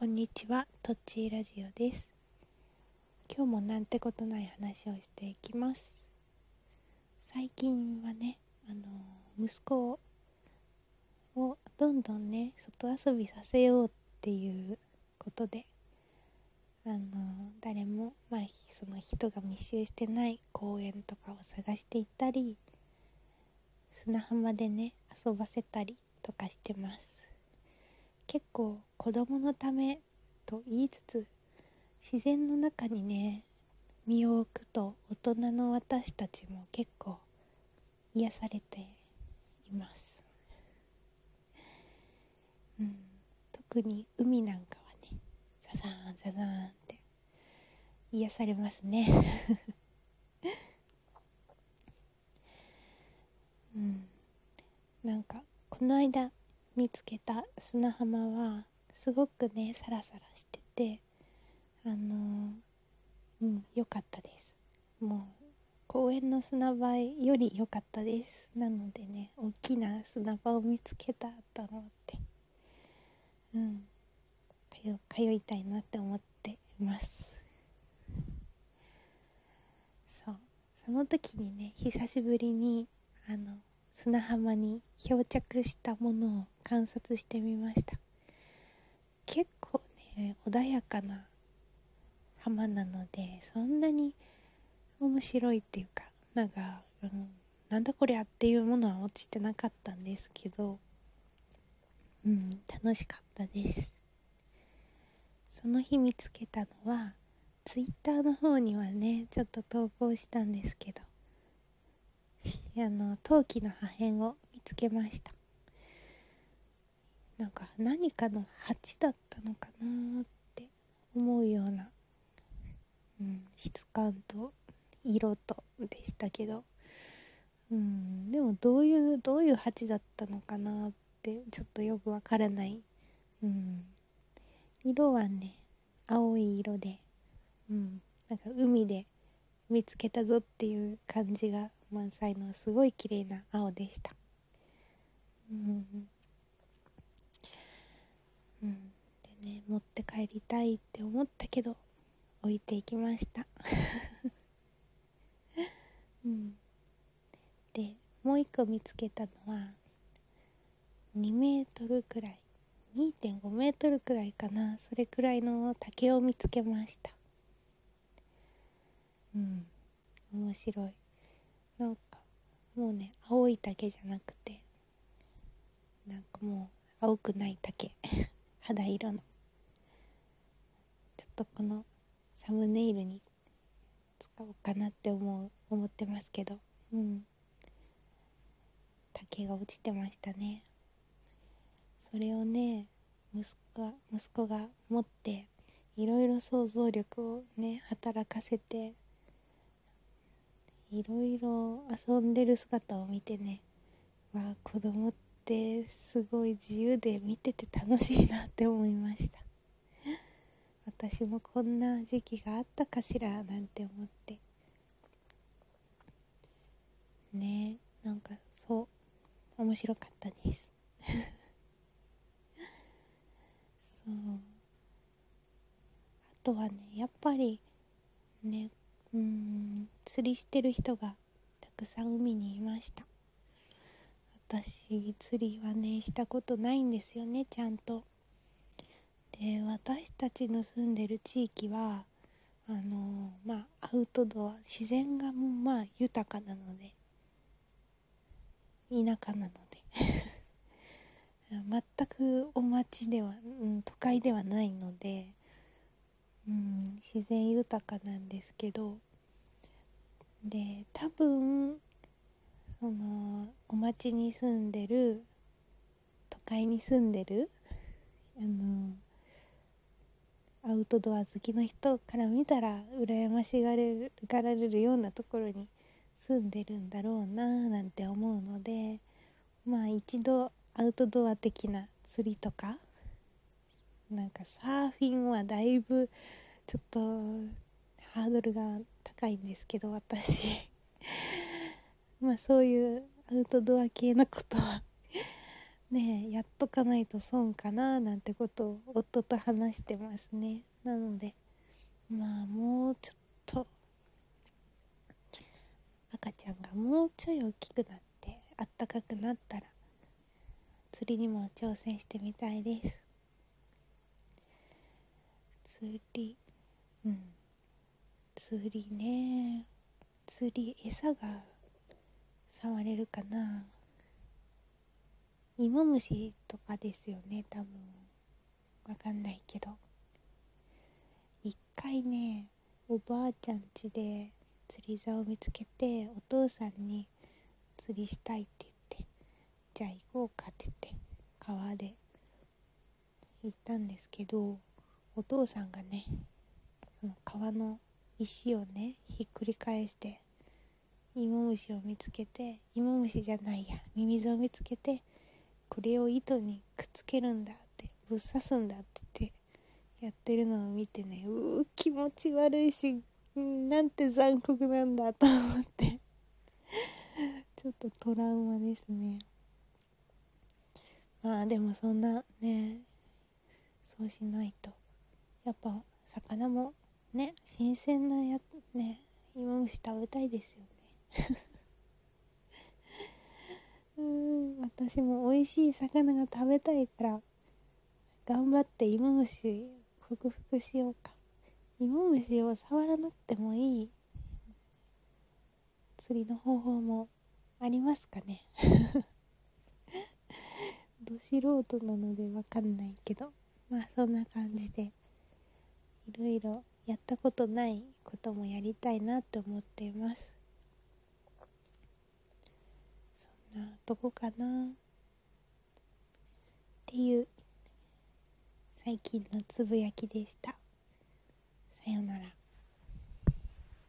こんにちは、とっちーラジオです。今日もなんてことない話をしていきます。最近はね、あの息子をどんどんね、外遊びさせようっていうことで、あの誰も、まあ、その人が密集してない公園とかを探していったり、砂浜でね、遊ばせたりとかしてます。結構子供のためと言いつつ自然の中にね身を置くと大人の私たちも結構癒されています、うん、特に海なんかはねザザーンザザーンって癒されますね。うん。なんかこの間見つけた砂浜はすごくねサラサラしててあのうん良かったです。もう公園の砂場より良かったです。なのでね大きな砂場を見つけたと思って。うん。通いたいなって思っています。そう。その時にね久しぶりにあの砂浜に漂着したものを観察してみました。結構ね穏やかな浜なのでそんなに面白いっていうかなんか、うん、なんだこりゃっていうものは落ちてなかったんですけどうん楽しかったです。その日見つけたのはツイッターの方にはねちょっと投稿したんですけどあの陶器の破片を見つけました。なんか何かの鉢だったのかなって思うような、うん、質感と色とでしたけど、うん、でもどういうどういう鉢だったのかなってちょっとよくわからない、うん、色はね青い色で、うん、なんか海で見つけたぞっていう感じが満載のすごい綺麗な青でした。うん、うん、でね持って帰りたいって思ったけど置いていきました。うん、でもう一個見つけたのは2メートルくらい。2.5メートルくらいかな。それくらいの竹を見つけました。うん。面白い。なんかもうね青い竹じゃなくてなんかもう青くない竹。肌色の。ちょっとこのサムネイルに使おうかなって思う思ってますけど。うん。竹が落ちてましたね。それをね息子が息子が持っていろいろ想像力をね働かせていろいろ遊んでる姿を見てね。わあ子供ってすごい自由で見てて楽しいなって思いました。私もこんな時期があったかしらなんて思って。ねえなんかそう面白かったです。そう。あとはねやっぱりねうん。釣りしてる人がたくさん海にいました。私釣りはねしたことないんですよねちゃんと。で私たちの住んでる地域はあのまあアウトドア自然がまあ豊かなので田舎なので。全くお町では、うん、都会ではないのでうん、自然豊かなんですけどで多分そのお町に住んでる都会に住んでるあのアウトドア好きの人から見たら羨ましがられるようなところに住んでるんだろうななんて思うのでまあ一度アウトドア的な釣りとかなんかサーフィンはだいぶちょっとハードルが高いんですけど私。まあそういうアウトドア系のことはねやっとかないと損かななんてことを夫と話してますね。なのでまあもうちょっと赤ちゃんがもうちょい大きくなってあったかくなったら釣りにも挑戦してみたいです。り。うん。釣りね。釣り餌が触れるかな。芋虫とかですよね多分。わかんないけど。一回ねおばあちゃん家で釣り竿を見つけてお父さんに釣りしたいって言ってじゃあ行こうかって言って川で行ったんですけどお父さんがねその川の石をねひっくり返して芋虫を見つけて芋虫じゃないやミミズを見つけてこれを糸にくっつけるんだってぶっ刺すんだって言ってやってるのを見てねうー気持ち悪いしなんて残酷なんだと思ってちょっとトラウマですね。まあでもそんなねそうしないと。やっぱ魚もね新鮮なやね芋虫食べたいですよね。うん私も美味しい魚が食べたいから頑張って芋虫克服しようか。芋虫を触らなくてもいい釣りの方法もありますかね。ど素人なのでわかんないけど。まあそんな感じで。いろいろやったことないこともやりたいなと思っています。そんなとこかな。っていう最近のつぶやきでした。さよなら。